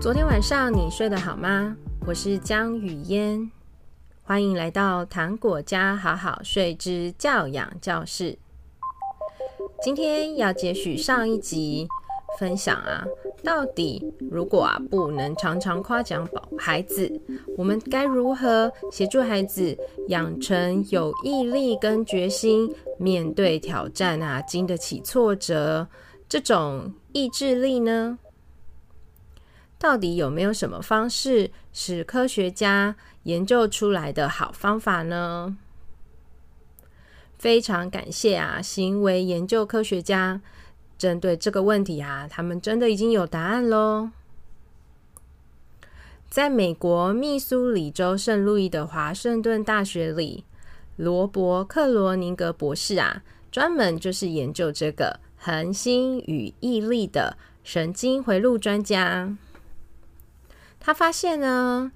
昨天晚上你睡得好吗？我是江雨嫣，欢迎来到糖果家好好睡之教养教室。今天要接续上一集分享啊，到底如果啊不能常常夸奖宝孩子，我们该如何协助孩子养成有毅力跟决心，面对挑战啊，经得起挫折这种意志力呢？到底有没有什么方式使科学家研究出来的好方法呢？非常感谢啊，行为研究科学家针对这个问题啊，他们真的已经有答案喽。在美国密苏里州圣路易的华盛顿大学里，罗伯·克罗宁格博士啊，专门就是研究这个恒心与毅力的神经回路专家。他发现呢，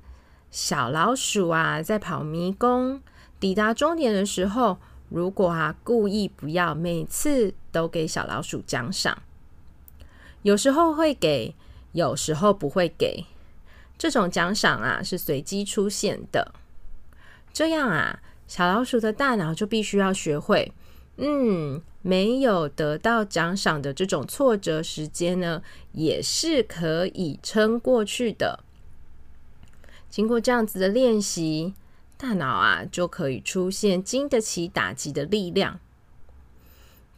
小老鼠啊，在跑迷宫抵达终点的时候，如果啊故意不要每次都给小老鼠奖赏，有时候会给，有时候不会给，这种奖赏啊是随机出现的。这样啊，小老鼠的大脑就必须要学会，嗯，没有得到奖赏的这种挫折时间呢，也是可以撑过去的。经过这样子的练习，大脑啊就可以出现经得起打击的力量。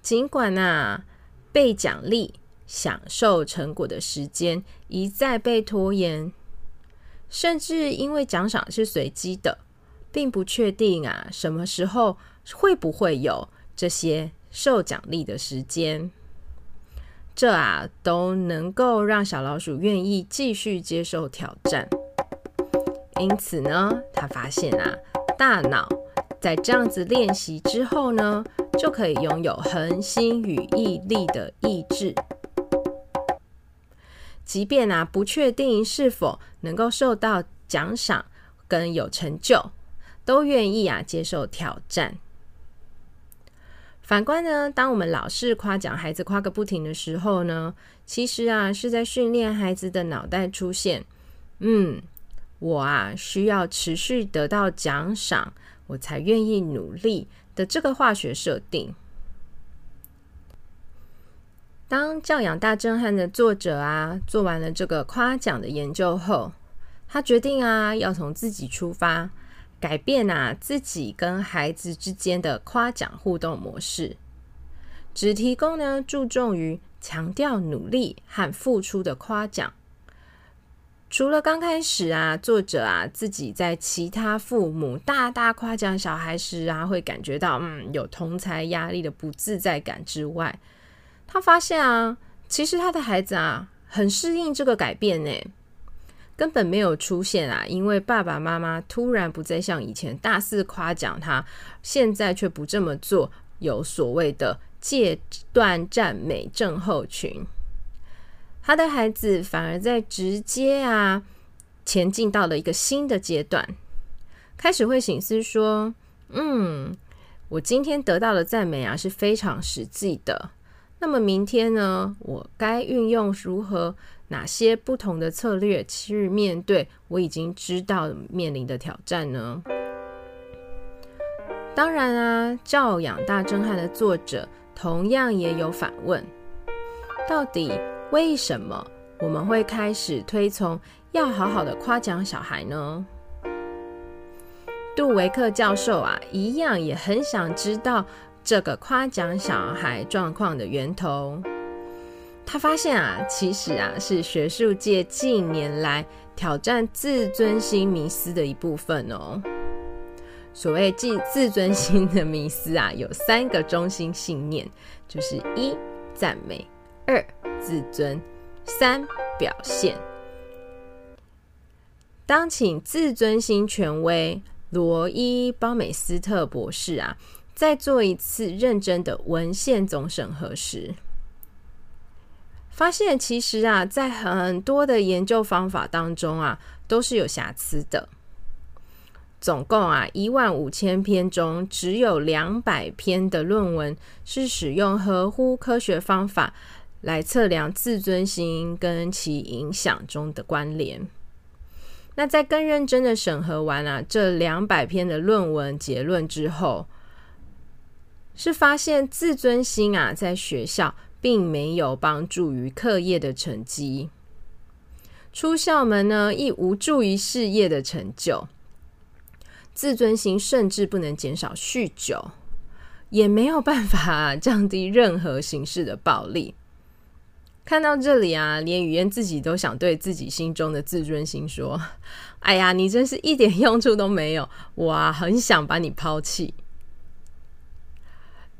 尽管啊被奖励、享受成果的时间一再被拖延，甚至因为奖赏是随机的，并不确定啊什么时候会不会有这些受奖励的时间，这啊都能够让小老鼠愿意继续接受挑战。因此呢，他发现啊，大脑在这样子练习之后呢，就可以拥有恒心与毅力的意志。即便啊不确定是否能够受到奖赏跟有成就，都愿意啊接受挑战。反观呢，当我们老是夸奖孩子夸个不停的时候呢，其实啊是在训练孩子的脑袋出现，嗯。我啊，需要持续得到奖赏，我才愿意努力的这个化学设定。当《教养大震撼》的作者啊，做完了这个夸奖的研究后，他决定啊，要从自己出发，改变啊自己跟孩子之间的夸奖互动模式，只提供呢注重于强调努力和付出的夸奖。除了刚开始啊，作者啊自己在其他父母大大夸奖小孩时啊，会感觉到嗯有同才压力的不自在感之外，他发现啊，其实他的孩子啊很适应这个改变呢，根本没有出现啊，因为爸爸妈妈突然不再像以前大肆夸奖他，现在却不这么做，有所谓的戒断赞美症候群。他的孩子反而在直接啊前进到了一个新的阶段，开始会醒思说：“嗯，我今天得到的赞美啊是非常实际的。那么明天呢，我该运用如何哪些不同的策略去面对我已经知道面临的挑战呢？”当然啊，《教养大震撼》的作者同样也有反问：到底？为什么我们会开始推崇要好好的夸奖小孩呢？杜维克教授啊，一样也很想知道这个夸奖小孩状况的源头。他发现啊，其实啊是学术界近年来挑战自尊心迷思的一部分哦。所谓自自尊心的迷思啊，有三个中心信念，就是一赞美。二、自尊；三、表现。当请自尊心权威罗伊·包美斯特博士啊，再做一次认真的文献总审核时，发现其实啊，在很多的研究方法当中啊，都是有瑕疵的。总共啊，一万五千篇中，只有两百篇的论文是使用合乎科学方法。来测量自尊心跟其影响中的关联。那在更认真的审核完啊这两百篇的论文结论之后，是发现自尊心啊在学校并没有帮助于课业的成绩，出校门呢亦无助于事业的成就。自尊心甚至不能减少酗酒，也没有办法降低任何形式的暴力。看到这里啊，连雨嫣自己都想对自己心中的自尊心说：“哎呀，你真是一点用处都没有，我啊很想把你抛弃。”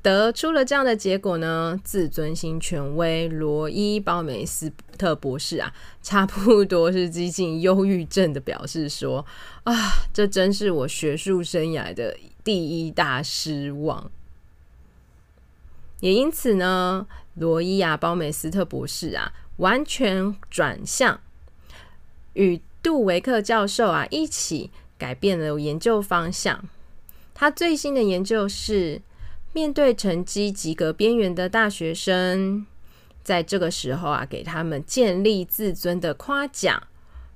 得出了这样的结果呢，自尊心权威罗伊·鲍美斯特博士啊，差不多是接近忧郁症的表示说：“啊，这真是我学术生涯的第一大失望。”也因此呢。罗伊亚·鲍美斯特博士啊，完全转向与杜维克教授啊一起改变了研究方向。他最新的研究是，面对成绩及格边缘的大学生，在这个时候啊，给他们建立自尊的夸奖，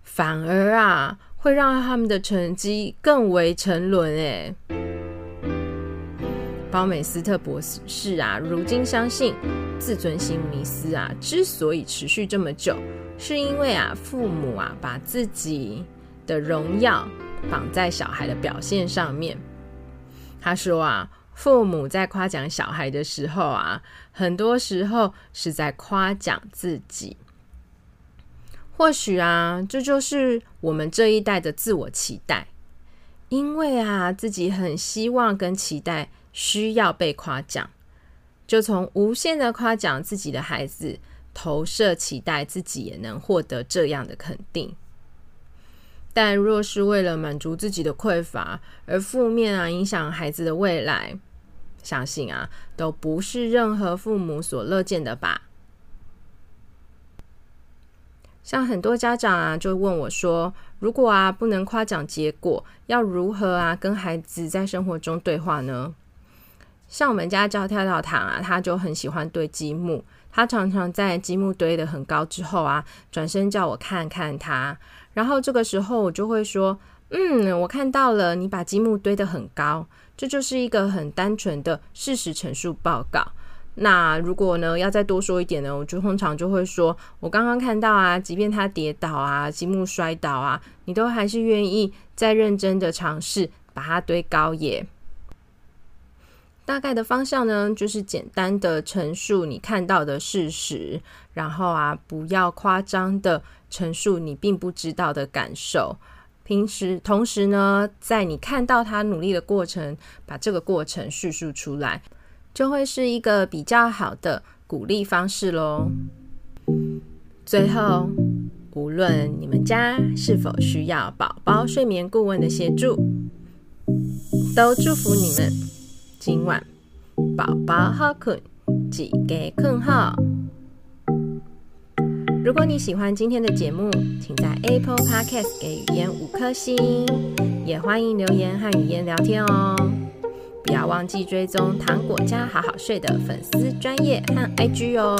反而啊会让他们的成绩更为沉沦。哎，包美斯特博士啊，如今相信。自尊心迷思啊，之所以持续这么久，是因为啊，父母啊把自己的荣耀绑在小孩的表现上面。他说啊，父母在夸奖小孩的时候啊，很多时候是在夸奖自己。或许啊，这就是我们这一代的自我期待，因为啊，自己很希望跟期待需要被夸奖。就从无限的夸奖自己的孩子，投射期待自己也能获得这样的肯定。但若是为了满足自己的匮乏而负面啊影响孩子的未来，相信啊都不是任何父母所乐见的吧。像很多家长啊就问我说：“如果啊不能夸奖结果，要如何啊跟孩子在生活中对话呢？”像我们家叫跳跳糖啊，他就很喜欢堆积木。他常常在积木堆得很高之后啊，转身叫我看看他。然后这个时候我就会说：“嗯，我看到了，你把积木堆得很高，这就是一个很单纯的事实陈述报告。”那如果呢要再多说一点呢，我就通常就会说：“我刚刚看到啊，即便他跌倒啊，积木摔倒啊，你都还是愿意再认真的尝试把它堆高耶。”大概的方向呢，就是简单的陈述你看到的事实，然后啊，不要夸张的陈述你并不知道的感受。平时同时呢，在你看到他努力的过程，把这个过程叙述出来，就会是一个比较好的鼓励方式喽。最后，无论你们家是否需要宝宝睡眠顾问的协助，都祝福你们。今晚宝宝好困，几个困好。如果你喜欢今天的节目，请在 Apple Podcast 给语嫣五颗星，也欢迎留言和语嫣聊天哦。不要忘记追踪糖果家好好睡的粉丝专业和 IG 哦。